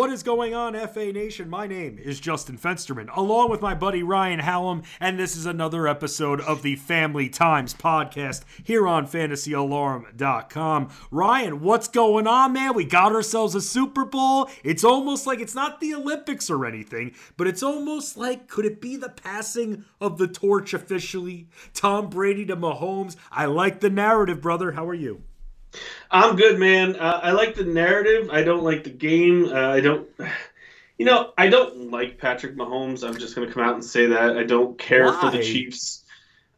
What is going on, FA Nation? My name is Justin Fensterman, along with my buddy Ryan Hallam, and this is another episode of the Family Times podcast here on FantasyAlarm.com. Ryan, what's going on, man? We got ourselves a Super Bowl. It's almost like it's not the Olympics or anything, but it's almost like could it be the passing of the torch officially? Tom Brady to Mahomes. I like the narrative, brother. How are you? I'm good, man. Uh, I like the narrative. I don't like the game. Uh, I don't. You know, I don't like Patrick Mahomes. I'm just going to come out and say that. I don't care Why? for the Chiefs.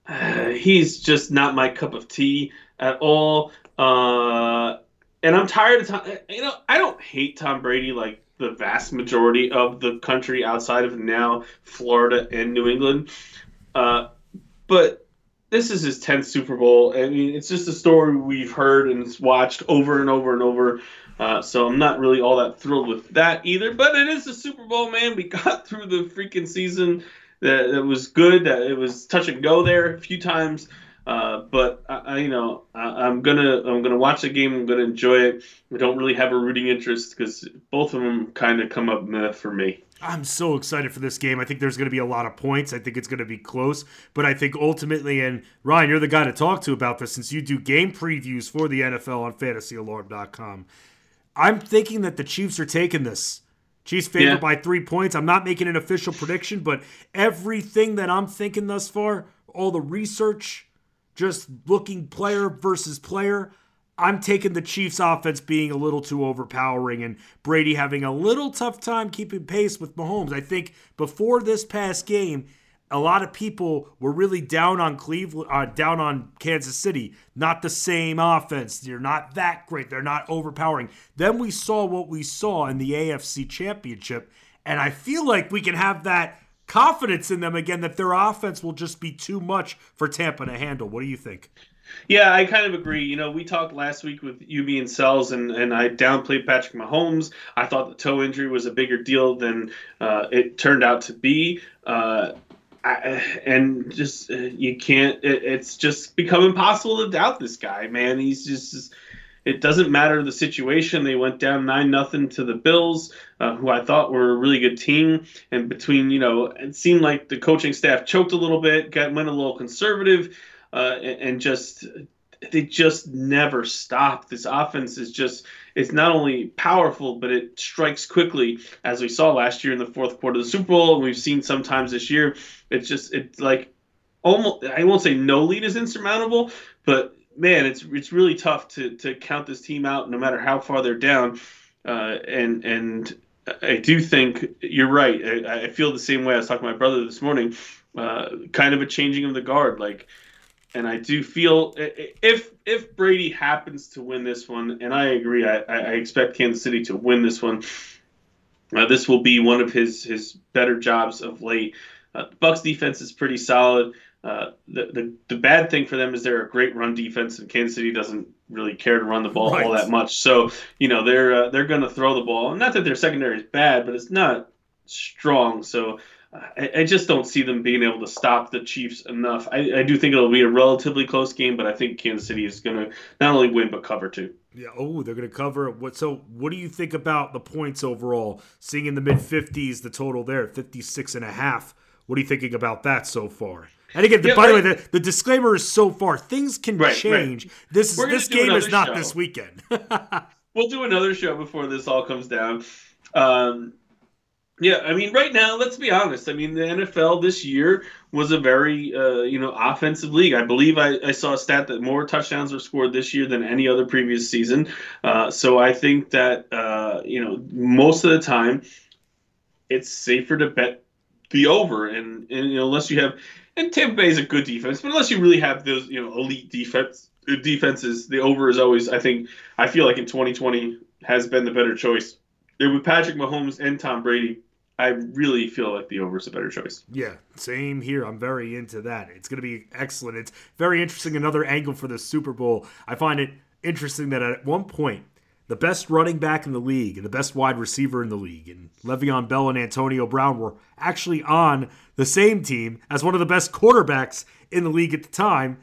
Uh, he's just not my cup of tea at all. Uh, and I'm tired of Tom. You know, I don't hate Tom Brady like the vast majority of the country outside of now Florida and New England. Uh, but this is his 10th Super Bowl. I mean, it's just a story we've heard and watched over and over and over. Uh, so I'm not really all that thrilled with that either. But it is the Super Bowl, man. We got through the freaking season. That, that was good. That it was touch and go there a few times. Uh, but I, you know, I, am gonna I'm gonna watch the game. I'm gonna enjoy it. I don't really have a rooting interest because both of them kind of come up meh for me. I'm so excited for this game. I think there's going to be a lot of points. I think it's going to be close, but I think ultimately, and Ryan, you're the guy to talk to about this since you do game previews for the NFL on FantasyAlarm.com. I'm thinking that the Chiefs are taking this. Chiefs favored yeah. by three points. I'm not making an official prediction, but everything that I'm thinking thus far, all the research, just looking player versus player, I'm taking the Chiefs offense being a little too overpowering and Brady having a little tough time keeping pace with Mahomes. I think before this past game, a lot of people were really down on Cleveland, uh, down on Kansas City. Not the same offense. They're not that great. They're not overpowering. Then we saw what we saw in the AFC Championship, and I feel like we can have that confidence in them again that their offense will just be too much for Tampa to handle. What do you think? Yeah, I kind of agree. You know, we talked last week with you being cells, and, and I downplayed Patrick Mahomes. I thought the toe injury was a bigger deal than uh, it turned out to be. Uh, I, and just uh, you can't. It, it's just become impossible to doubt this guy, man. He's just. It doesn't matter the situation. They went down nine nothing to the Bills, uh, who I thought were a really good team. And between you know, it seemed like the coaching staff choked a little bit, got went a little conservative uh, and just they just never stop. This offense is just it's not only powerful, but it strikes quickly, as we saw last year in the fourth quarter of the Super Bowl, and we've seen sometimes this year. It's just it's like almost I won't say no lead is insurmountable, but man, it's it's really tough to to count this team out no matter how far they're down. Uh, and and I do think you're right. I, I, feel the same way. I was talking to my brother this morning. Uh, kind of a changing of the guard, like and I do feel if if Brady happens to win this one, and I agree, I, I expect Kansas City to win this one. Uh, this will be one of his his better jobs of late. Uh, the Bucs defense is pretty solid. Uh, the, the the bad thing for them is they're a great run defense, and Kansas City doesn't really care to run the ball right. all that much. So you know they're uh, they're going to throw the ball. Not that their secondary is bad, but it's not strong. So I, I, just don't see them being able to stop the Chiefs enough. I, I do think it'll be a relatively close game, but I think Kansas City is going to not only win but cover too. Yeah. Oh, they're going to cover. What? So, what do you think about the points overall? Seeing in the mid fifties, the total there, 56 and a half. What are you thinking about that so far? And again, yeah, by right. the way, the, the, disclaimer is so far things can right, change. Right. This this game is not show. this weekend. we'll do another show before this all comes down. Um, yeah, I mean, right now, let's be honest. I mean, the NFL this year was a very, uh, you know, offensive league. I believe I, I, saw a stat that more touchdowns were scored this year than any other previous season. Uh, so I think that, uh, you know, most of the time, it's safer to bet the over, and, and you know, unless you have, and Tampa Bay is a good defense, but unless you really have those, you know, elite defense defenses, the over is always, I think, I feel like in 2020 has been the better choice. With Patrick Mahomes and Tom Brady I really feel like the over is a better choice. Yeah, same here. I'm very into that. It's going to be excellent. It's very interesting. Another angle for the Super Bowl. I find it interesting that at one point, the best running back in the league and the best wide receiver in the league, and Le'Veon Bell and Antonio Brown were actually on the same team as one of the best quarterbacks in the league at the time.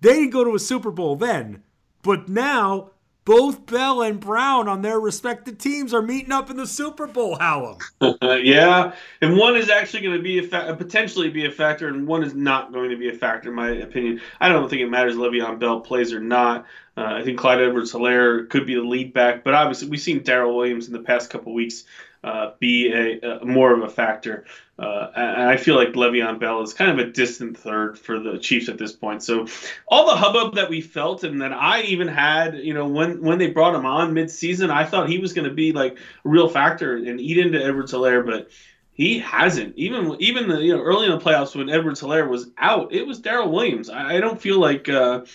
They didn't go to a Super Bowl then, but now both Bell and Brown on their respective teams are meeting up in the Super Bowl, Hallam. yeah, and one is actually going to be a fa- potentially be a factor, and one is not going to be a factor, in my opinion. I don't think it matters if Le'Veon Bell plays or not. Uh, I think Clyde Edwards-Helaire could be the lead back, but obviously we've seen Darrel Williams in the past couple weeks uh, be a, a, more of a factor. Uh, and I feel like Le'Veon Bell is kind of a distant third for the Chiefs at this point. So all the hubbub that we felt and that I even had, you know, when when they brought him on mid-season, I thought he was going to be like a real factor and eat into Edwards-Helaire, but he hasn't. Even even the you know early in the playoffs when Edwards-Helaire was out, it was Darrel Williams. I, I, don't feel like. Uh,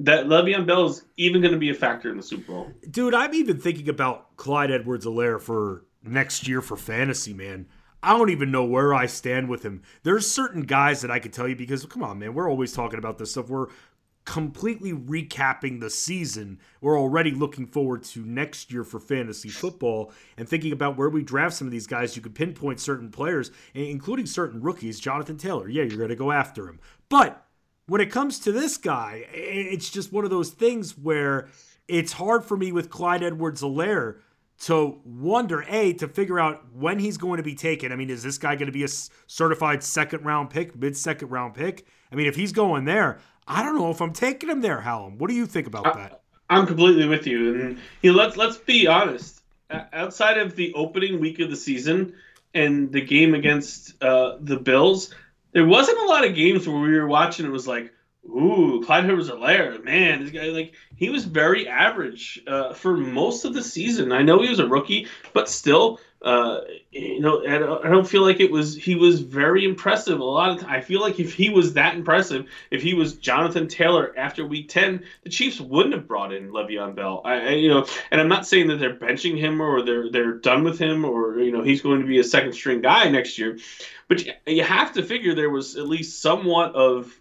that Le'Veon Bell is even going to be a factor in the Super Bowl. Dude, I'm even thinking about Clyde Edwards-Helaire for next year for fantasy, man. I don't even know where I stand with him. There's certain guys that I could tell you because, come on, man, we're always talking about this stuff. We're completely recapping the season. We're already looking forward to next year for fantasy football and thinking about where we draft some of these guys. You could pinpoint certain players, including certain rookies. Jonathan Taylor, yeah, you're going to go after him. But when it comes to this guy, it's just one of those things where it's hard for me with Clyde Edwards-Helaire to wonder a to figure out when he's going to be taken. I mean, is this guy going to be a certified second round pick, mid second round pick? I mean, if he's going there, I don't know if I'm taking him there, Hallam. What do you think about that? I'm completely with you, and you know, let's let's be honest. Outside of the opening week of the season and the game against uh, the Bills, there wasn't a lot of games where we were watching. It was like, Ooh, Clyde Edwards-Helaire, man, this guy like he was very average uh, for most of the season. I know he was a rookie, but still, uh, you know, I don't feel like it was he was very impressive. A lot of I feel like if he was that impressive, if he was Jonathan Taylor after Week Ten, the Chiefs wouldn't have brought in Le'Veon Bell. I, I you know, and I'm not saying that they're benching him or they're they're done with him or you know he's going to be a second string guy next year, but you, you have to figure there was at least somewhat of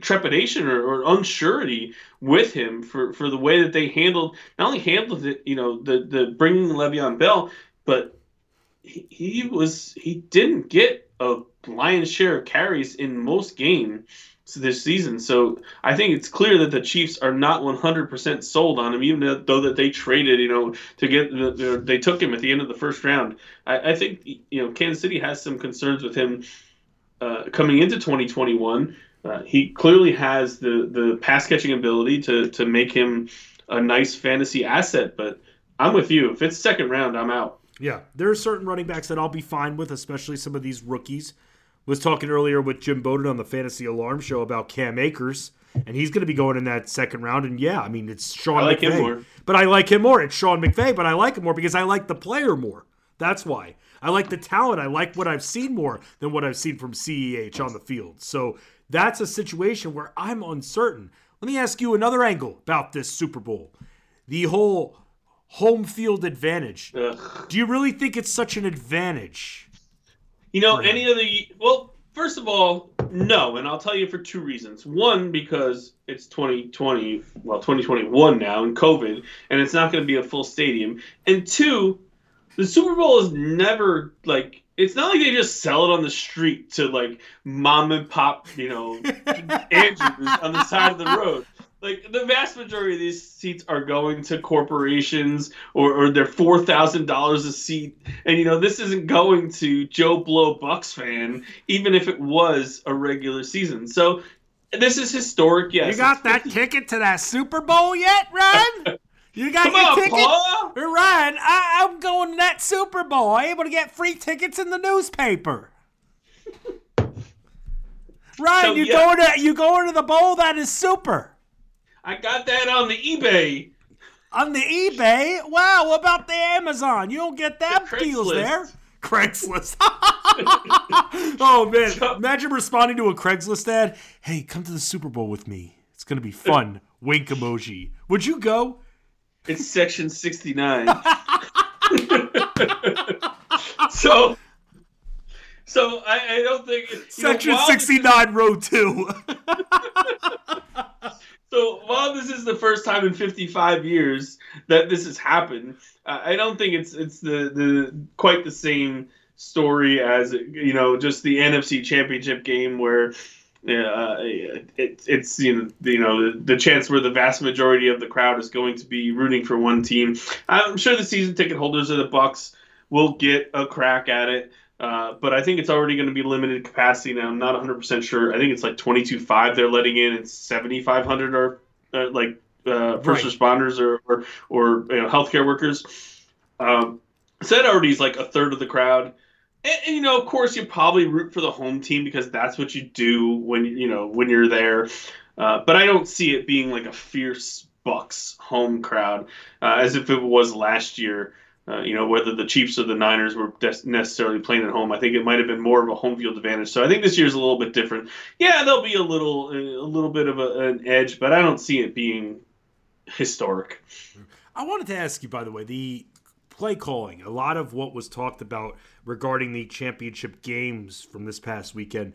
trepidation or, or unsurety with him for, for the way that they handled not only handled it, you know, the the bringing Le'Veon Bell, but he, he was he didn't get a lion's share of carries in most games this season. So I think it's clear that the Chiefs are not 100% sold on him, even though that they traded, you know, to get the, they took him at the end of the first round. I, I think you know Kansas City has some concerns with him uh, coming into 2021. Uh, he clearly has the the pass catching ability to to make him a nice fantasy asset. But I'm with you. If it's second round, I'm out. Yeah, there are certain running backs that I'll be fine with, especially some of these rookies. Was talking earlier with Jim Bowden on the Fantasy Alarm Show about Cam Akers, and he's going to be going in that second round. And yeah, I mean it's Sean I like McVay, him more. but I like him more. It's Sean McVay, but I like him more because I like the player more. That's why I like the talent. I like what I've seen more than what I've seen from CEH on the field. So that's a situation where I'm uncertain. Let me ask you another angle about this Super Bowl the whole home field advantage. Ugh. Do you really think it's such an advantage? You know, any of the. Well, first of all, no. And I'll tell you for two reasons. One, because it's 2020, well, 2021 now, and COVID, and it's not going to be a full stadium. And two, the Super Bowl is never like it's not like they just sell it on the street to like mom and pop, you know, Andrews on the side of the road. Like the vast majority of these seats are going to corporations or, or they're four thousand dollars a seat. And you know, this isn't going to Joe Blow Bucs fan, even if it was a regular season. So this is historic, yes. You got that ticket to that Super Bowl yet, Ryan? You got Come your on, ticket? Paul. Ryan, I, am going to that Super Bowl. I'm able to get free tickets in the newspaper. Ryan, so, you yeah. going to you going to the bowl? That is super. I got that on the eBay. On the eBay? Wow, what about the Amazon? You don't get that the deals there. Craigslist. oh man, imagine responding to a Craigslist ad. Hey, come to the Super Bowl with me. It's gonna be fun. Wink emoji. Would you go? It's section 69. so so I, I don't think section know, 69 row 2. so while this is the first time in 55 years that this has happened, I don't think it's it's the the quite the same story as you know just the NFC Championship game where uh, it, it's you know, you know the, the chance where the vast majority of the crowd is going to be rooting for one team. I'm sure the season ticket holders of the Bucs will get a crack at it. Uh, but I think it's already going to be limited capacity now. I'm not 100% sure. I think it's like 22.5 they're letting in, and 7,500 are uh, like uh, first right. responders or or, or you know, healthcare workers. Um, so that already is like a third of the crowd. And, and, you know, of course, you probably root for the home team because that's what you do when you know when you're there. Uh, but I don't see it being like a fierce Bucs home crowd uh, as if it was last year. Uh, you know, whether the Chiefs or the Niners were necessarily playing at home, I think it might have been more of a home field advantage. So I think this year's a little bit different. Yeah, there'll be a little, a little bit of a, an edge, but I don't see it being historic. I wanted to ask you, by the way, the play calling. A lot of what was talked about regarding the championship games from this past weekend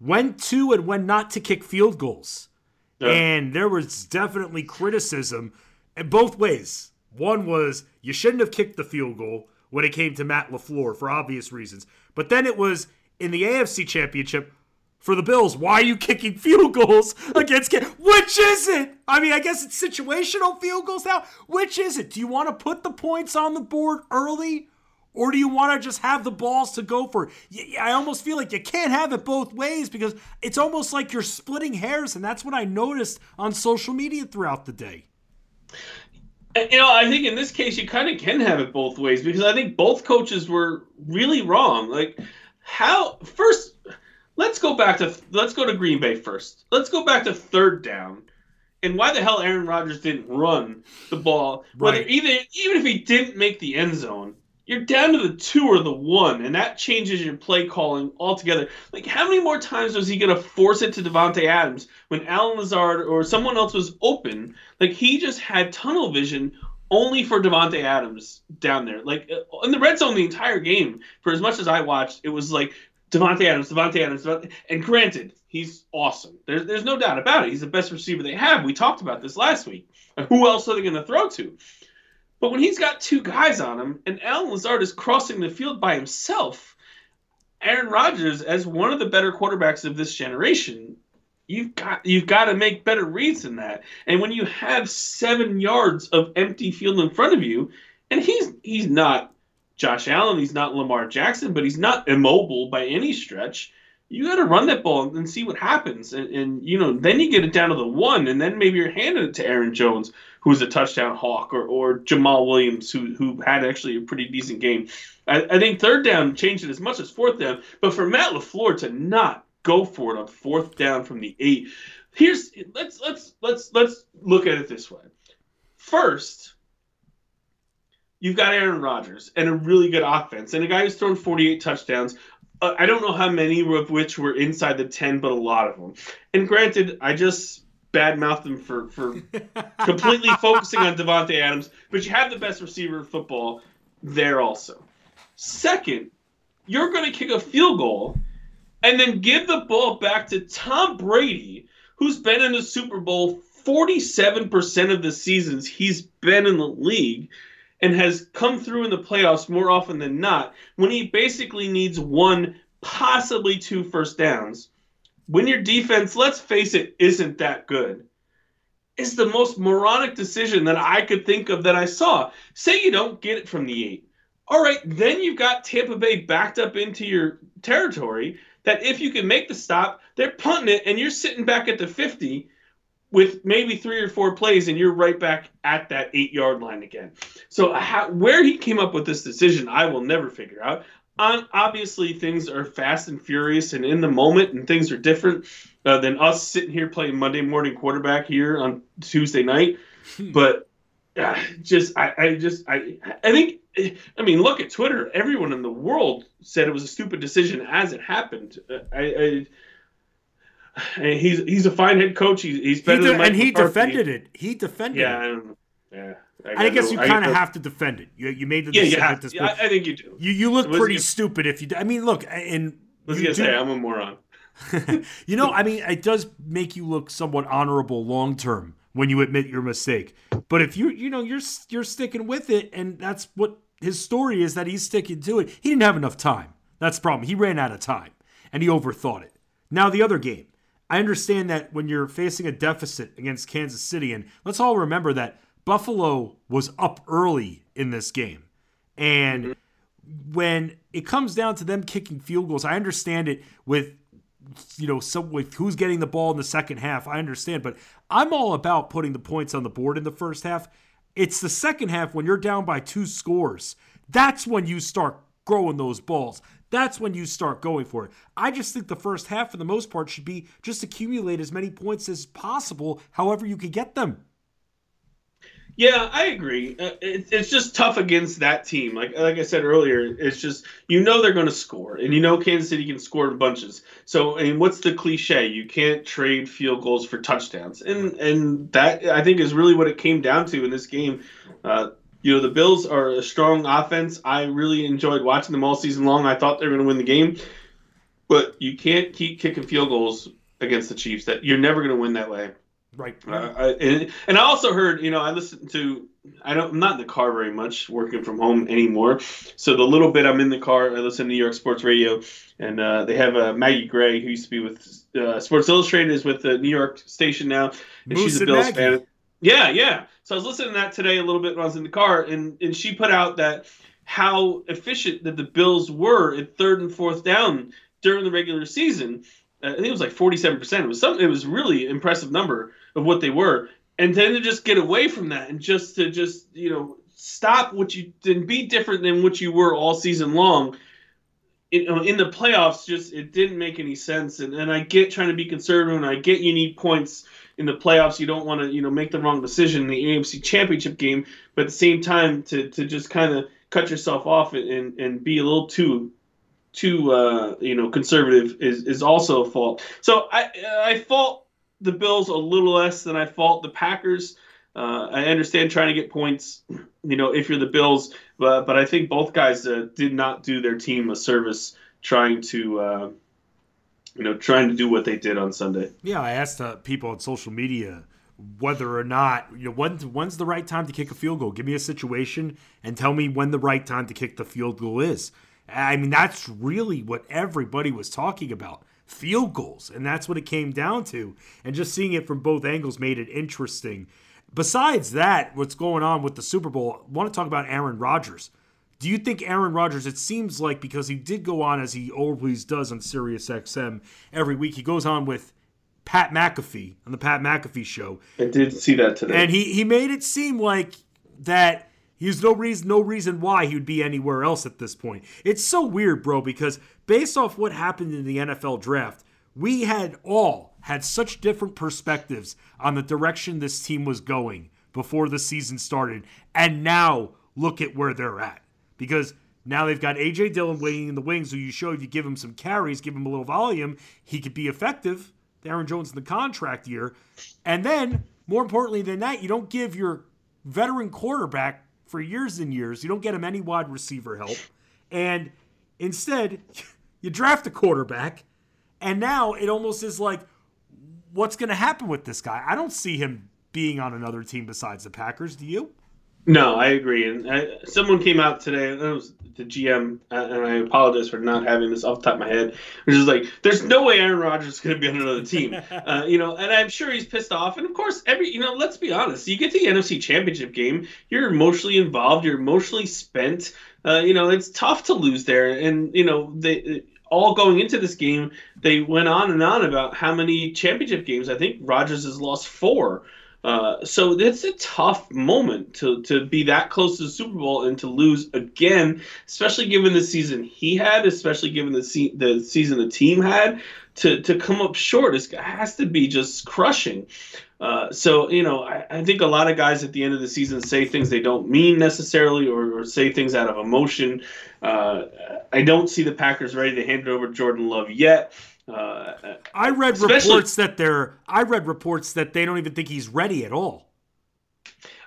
when to and when not to kick field goals. Yeah. And there was definitely criticism in both ways. One was you shouldn't have kicked the field goal when it came to Matt LaFleur for obvious reasons. But then it was in the AFC Championship for the Bills. Why are you kicking field goals against Which is it? I mean, I guess it's situational field goals now. Which is it? Do you want to put the points on the board early? Or do you want to just have the balls to go for it? I almost feel like you can't have it both ways because it's almost like you're splitting hairs, and that's what I noticed on social media throughout the day. Uh, you know, I think in this case you kind of can have it both ways because I think both coaches were really wrong. Like, how first, let's go back to let's go to Green Bay first. Let's go back to third down, and why the hell Aaron Rodgers didn't run the ball? Right. Whether even even if he didn't make the end zone, you're down to the two or the one, and that changes your play calling altogether. Like, how many more times was he going to force it to Davante Adams when Allen Lazard or someone else was open? Like, he just had tunnel vision only for Davante Adams down there. Like, uh, in the red zone the entire game, for as much as I watched, it was like Davante Adams, Davante Adams, Davante, and granted, he's awesome. There's, there's no doubt about it. He's the best receiver they have. We talked about this last week. Who else are they going to throw to? But when he's got two guys on him and Allen Lazard is crossing the field by himself, Aaron Rodgers, as one of the better quarterbacks of this generation, you've got you've got to make better reads than that. And when you have seven yards of empty field in front of you, and he's he's not Josh Allen, he's not Lamar Jackson, but he's not immobile by any stretch. You got to run that ball and see what happens, and, and you know then you get it down to the one, and then maybe you're handing it to Aaron Jones, who's a touchdown hawk, or, or Jamaal Williams, who who had actually a pretty decent game. I, I think third down changed it as much as fourth down, but for Matt LaFleur to not go for it on fourth down from the eight, here's let's let's let's let's look at it this way. First, you've got Aaron Rodgers and a really good offense, and a guy who's thrown 48 touchdowns. Uh, I don't know how many of which were inside the 10, but a lot of them. And granted, I just badmouth him for for completely focusing on Davante Adams, but you have the best receiver in football there also. Second, you're going to kick a field goal and then give the ball back to Tom Brady, who's been in the Super Bowl 47% of the seasons he's been in the league and has come through in the playoffs more often than not when he basically needs one, possibly two first downs when your defense, let's face it, isn't that good, is the most moronic decision that I could think of that I saw. Say you don't get it from the eight. All right, then you've got Tampa Bay backed up into your territory that if you can make the stop, they're punting it and you're sitting back at the 50 with maybe three or four plays and you're right back at that eight yard line again. So, how, where he came up with this decision, I will never figure out on obviously things are fast and furious and in the moment and things are different uh, than us sitting here playing Monday morning quarterback here on Tuesday night. Hmm. but uh, just I, I just I I think I mean look at Twitter. Everyone in the world said it was a stupid decision as it happened. Uh, I, I he's he's a fine head coach. He's, he's better he de- and he McCarthy. defended it. He defended yeah, it. Yeah. I, I guess no, you kind of have to defend it. You, you made the yeah, decision at this point. Yeah, I think you do. You you look pretty stupid if you. I mean, look, and was gonna say I'm a moron. you know, I mean, it does make you look somewhat honorable long term when you admit your mistake. But if you you know you're you're sticking with it, and that's what his story is that he's sticking to it. He didn't have enough time. That's the problem. He ran out of time, and he overthought it. Now the other game, I understand that when you're facing a deficit against Kansas City, and let's all remember that Buffalo was up early in this game. And mm-hmm. when it comes down to them kicking field goals, I understand it with you know, some with who's getting the ball in the second half. I understand, but I'm all about putting the points on the board in the first half. It's the second half when you're down by two scores. That's when you start growing those balls. That's when you start going for it. I just think the first half, for the most part, should be just accumulate as many points as possible, however you could get them. Yeah, I agree. Uh, it, it's just tough against that team. Like like I said earlier, it's just you know they're going to score, and you know Kansas City can score in bunches. So, and what's the cliche? You can't trade field goals for touchdowns, and and that I think is really what it came down to in this game. Uh, you know, the Bills are a strong offense. I really enjoyed watching them all season long. I thought they were going to win the game, but you can't keep kicking field goals against the Chiefs. That you're never going to win that way. Right. Uh, I, and, and I also heard, you know, I listened to, I don't, I'm not in the car very much, working from home anymore. So the little bit I'm in the car, I listen to New York Sports Radio, and uh, they have uh, Maggie Gray, who used to be with uh, Sports Illustrated, is with the New York station now, and Moose she's a Bills Maggie. fan. Yeah, yeah. So I was listening to that today a little bit when I was in the car, and and she put out that how efficient that the Bills were at third and fourth down during the regular season. Uh, I think it was like 47%. It was something. It was really impressive number of what they were, and then to just get away from that and just to just you know stop what you and be different than what you were all season long. In, in the playoffs, just it didn't make any sense. And, and I get trying to be conservative, and I get you need points in the playoffs. You don't want to you know make the wrong decision in the AFC Championship game, but at the same time to to just kind of cut yourself off and and be a little too too uh, you know conservative is is also a fault. So I I fault the Bills a little less than I fault the Packers. Uh, I understand trying to get points, you know, if you're the Bills, but but I think both guys uh, did not do their team a service trying to, uh, you know, trying to do what they did on Sunday. Yeah, I asked uh, people on social media whether or not you know when when's the right time to kick a field goal. Give me a situation and tell me when the right time to kick the field goal is. I mean, that's really what everybody was talking about field goals. And that's what it came down to. And just seeing it from both angles made it interesting. Besides that, what's going on with the Super Bowl, I want to talk about Aaron Rodgers. Do you think Aaron Rodgers, it seems like because he did go on as he always does on Sirius XM every week, he goes on with Pat McAfee on the Pat McAfee show. I did see that today. And he, he made it seem like that He's no reason no reason why he would be anywhere else at this point. It's so weird, bro, because based off what happened in the NFL draft, we had all had such different perspectives on the direction this team was going before the season started. And now look at where they're at. Because now they've got AJ Dillon waiting in the wings, who you show if you give him some carries, give him a little volume, he could be effective. Aaron Jones in the contract year. And then, more importantly than that, you don't give your veteran quarterback for years and years. You don't get him any wide receiver help. And instead, you draft a quarterback. And now it almost is like, what's going to happen with this guy? I don't see him being on another team besides the Packers. Do you? No, I agree. And I, uh, someone came out today. It was the GM, uh, and I apologize for not having this off the top of my head. Which is like, there's no way Aaron Rodgers is going to be on another team. uh, you know, and I'm sure he's pissed off. And of course, every you know, let's be honest. You get to the NFC Championship game, you're emotionally involved, you're emotionally spent. Uh, you know, it's tough to lose there. And you know, they all going into this game, they went on and on about how many championship games. I think Rodgers has lost four. Uh, so it's a tough moment to, to be that close to the Super Bowl and to lose again, especially given the season he had, especially given the se- the season the team had. To, to come up short is has to be just crushing. Uh, so you know, I, I, think a lot of guys at the end of the season say things they don't mean necessarily, or, or say things out of emotion. Uh, I don't see the Packers ready to hand it over to Jordan Love yet. Uh, I read reports that they're. I read reports that they don't even think he's ready at all.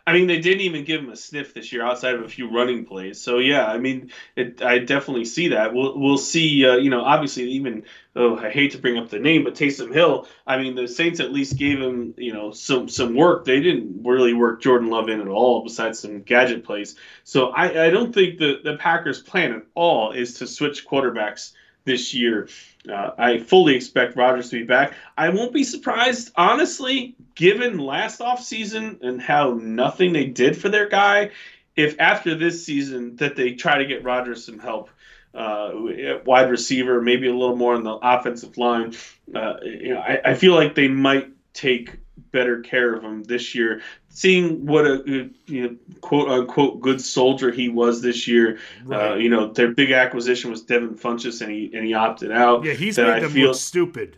I mean, they didn't even give him a sniff this year outside of a few running plays. So yeah, I mean, it, I definitely see that. We'll we'll see. Uh, you know, obviously, even oh, I hate to bring up the name, but Taysom Hill. I mean, the Saints at least gave him you know some some work. They didn't really work Jordan Love in at all, besides some gadget plays. So I I don't think the the Packers' plan at all is to switch quarterbacks this year. Uh, I fully expect Rodgers to be back. I won't be surprised, honestly, given last offseason and how nothing they did for their guy, if after this season that they try to get Rodgers some help. Uh, wide receiver, maybe a little more on the offensive line. Uh, you know, I, I feel like they might take better care of him this year. Seeing what a you know quote unquote good soldier he was this year, uh, right. uh, you know their big acquisition was Devin Funchess and he and he opted out. Yeah, he's made I them feel, look stupid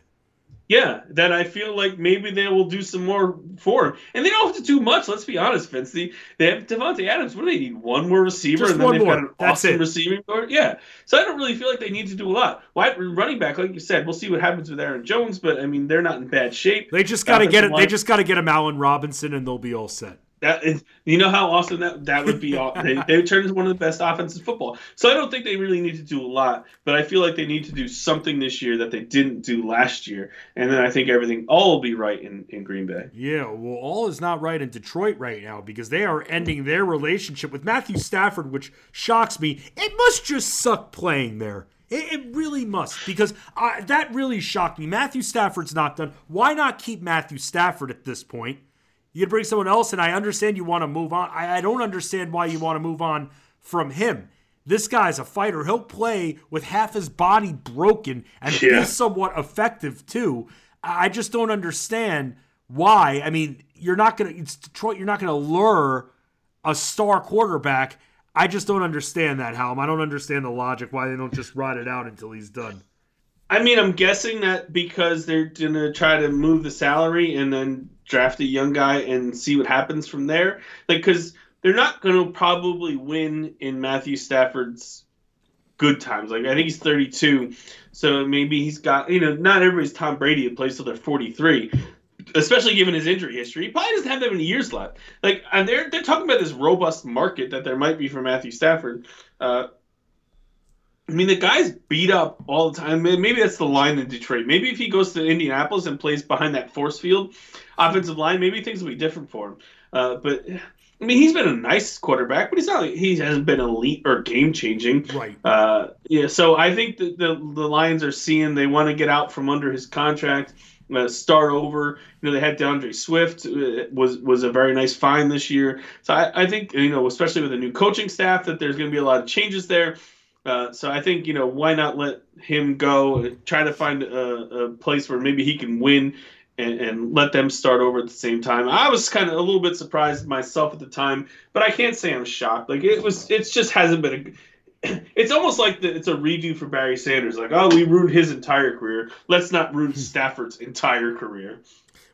yeah, that I feel like maybe they will do some more for him. And they don't have to do much, let's be honest, Vince. They, they have Davante Adams. What do they need? One more receiver Just and then they've more. got an That's awesome it. receiving board? Yeah. So I don't really feel like they need to do a lot. Why running back, like you said, we'll see what happens with Aaron Jones, but I mean they're not in bad shape. They just gotta get it they just gotta get him Allen Robinson and they'll be all set. That is, you know how awesome that that would be. they they would turn into one of the best offenses in football. So I don't think they really need to do a lot, but I feel like they need to do something this year that they didn't do last year, and then I think everything all will be right in in Green Bay. Yeah, well, all is not right in Detroit right now because they are ending their relationship with Matthew Stafford, which shocks me. It must just suck playing there. It, it really must because I, that really shocked me. Matthew Stafford's not done. Why not keep Matthew Stafford at this point? You bring someone else, and I understand you want to move on. I, I don't understand why you want to move on from him. This guy's a fighter. He'll play with half his body broken and yeah. be somewhat effective too. I just don't understand why. I mean, you're not gonna. It's Detroit. You're not gonna lure a star quarterback. I just don't understand that, Hallam. I don't understand the logic why they don't just ride it out until he's done. I mean, I'm guessing that because they're gonna try to move the salary and then draft a young guy and see what happens from there. Like, because they're not going to probably win in Matthew Stafford's good times. Like, I think he's 32, so maybe he's got you know not everybody's Tom Brady that plays till they're 43. Especially given his injury history, he probably doesn't have that many years left. Like, and they're they're talking about this robust market that there might be for Matthew Stafford. Uh, I mean, the guy's beat up all the time. Maybe that's the line in Detroit. Maybe if he goes to Indianapolis and plays behind that force field offensive line, maybe things will be different for him. Uh, but I mean, he's been a nice quarterback, but he's not. He hasn't been elite or game changing. Right. Uh, yeah. So I think that the the Lions are seeing they want to get out from under his contract. Uh, start over. You know, they had D'Andre Swift uh, was was a very nice find this year. So I, I think you know, especially with a new coaching staff, that there's going to be a lot of changes there. Uh, so I think you know why not let him go, try to find a, a place where maybe he can win and, and, let them start over at the same time. I was kind of a little bit surprised myself at the time, but I can't say I'm shocked. Like it was, it just hasn't been a. It's almost like the, it's a redo for Barry Sanders. Like, oh, we ruined his entire career. Let's not ruin Stafford's entire career.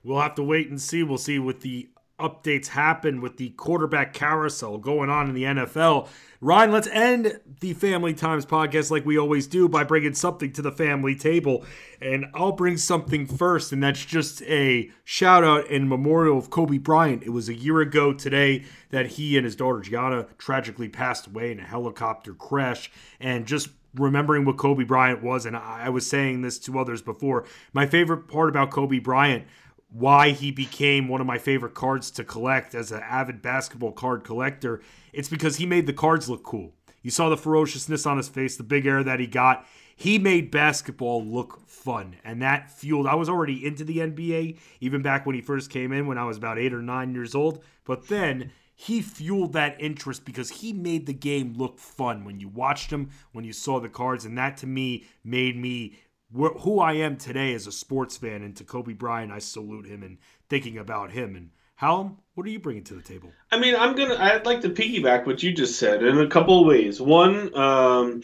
We'll have to wait and see. We'll see with the updates happen with the quarterback carousel going on in the NFL. Ryan, let's end the Family Times podcast like we always do by bringing something to the family table. And I'll bring something first, and that's just a shout out in memorial of Kobe Bryant. It was a year ago today that he and his daughter Gianna tragically passed away in a helicopter crash. And just remembering what Kobe Bryant was, and I was saying this to others before, my favorite part about Kobe Bryant why he became one of my favorite cards to collect as an avid basketball card collector. It's because he made the cards look cool. You saw the ferociousness on his face, the big air that he got. He made basketball look fun, and that fueled. I was already into the NBA even back when he first came in when I was about eight or nine years old. But then he fueled that interest because he made the game look fun when you watched him, when you saw the cards, and that to me made me who I am today as a sports fan. And to Kobe Bryant, I salute him and thinking about him. And Hallam, what are you bringing to the table? I mean, I'm gonna. I'd like to piggyback what you just said in a couple of ways. One, um,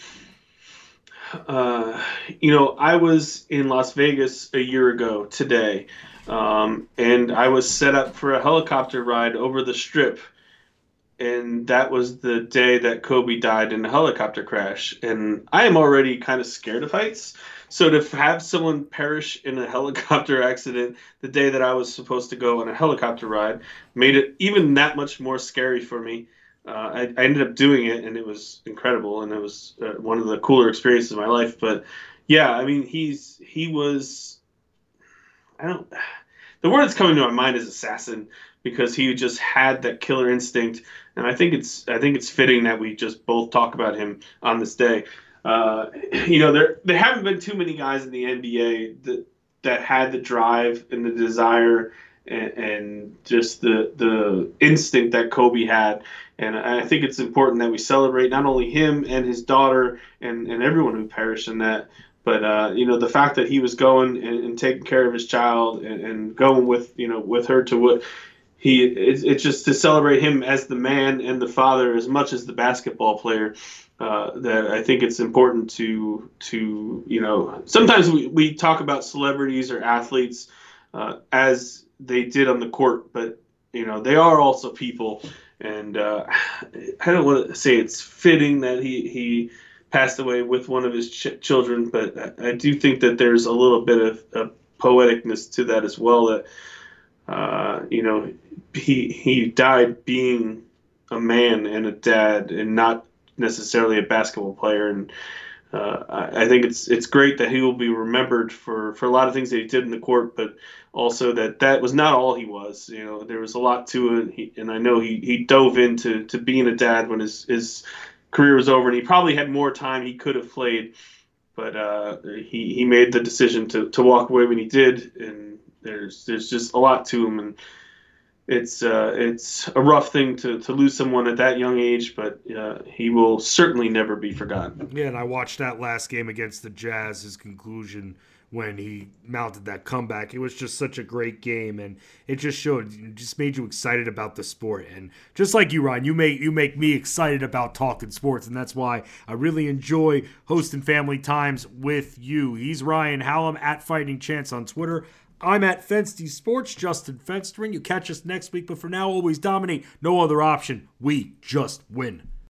uh, you know, I was in Las Vegas a year ago today, um, and I was set up for a helicopter ride over the Strip and that was the day that Kobe died in a helicopter crash. And I am already kind of scared of heights. So to have someone perish in a helicopter accident the day that I was supposed to go on a helicopter ride made it even that much more scary for me. Uh, I, I, ended up doing it, and it was incredible, and it was uh, one of the cooler experiences of my life. But yeah, I mean, he's he was. I don't. The word that's coming to my mind is assassin because he just had that killer instinct, and I think it's I think it's fitting that we just both talk about him on this day. uh, you know, there there haven't been too many guys in the NBA that that had the drive and the desire and, and just the the instinct that Kobe had. And I think it's important that we celebrate not only him and his daughter and, and everyone who perished in that, but uh, you know the fact that he was going and, and taking care of his child and, and, going with you know with her to what he it's, it's, just to celebrate him as the man and the father as much as the basketball player. Uh, that I think it's important to to you know sometimes we, we talk about celebrities or athletes uh, as they did on the court, but you know they are also people, and uh, I don't want to say it's fitting that he he passed away with one of his ch- children, but I, I, do think that there's a little bit of, of poeticness to that as well. That uh, you know he he died being a man and a dad, and not necessarily a basketball player, and uh, I, think it's it's great that he will be remembered for, for a lot of things that he did in the court, but also that that was not all he was. You know, there was a lot to it, he, and I know he, he dove into to being a dad when his his career was over, and he probably had more time he could have played, but uh, he he made the decision to, to walk away when he did, and there's there's just a lot to him, and it's uh, it's a rough thing to, to lose someone at that young age, but uh, he will certainly never be forgotten. Yeah, and I watched that last game against the Jazz. His conclusion when he mounted that comeback, it was just such a great game, and it just showed, it just made you excited about the sport. And just like you, Ryan, you make you make me excited about talking sports, and that's why I really enjoy hosting Family Times with you. He's Ryan Hallam at Fighting Chance on Twitter. I'm at Fensty Sports, Justin Fensterman. You catch us next week, but for now, always dominate. No other option. We just win.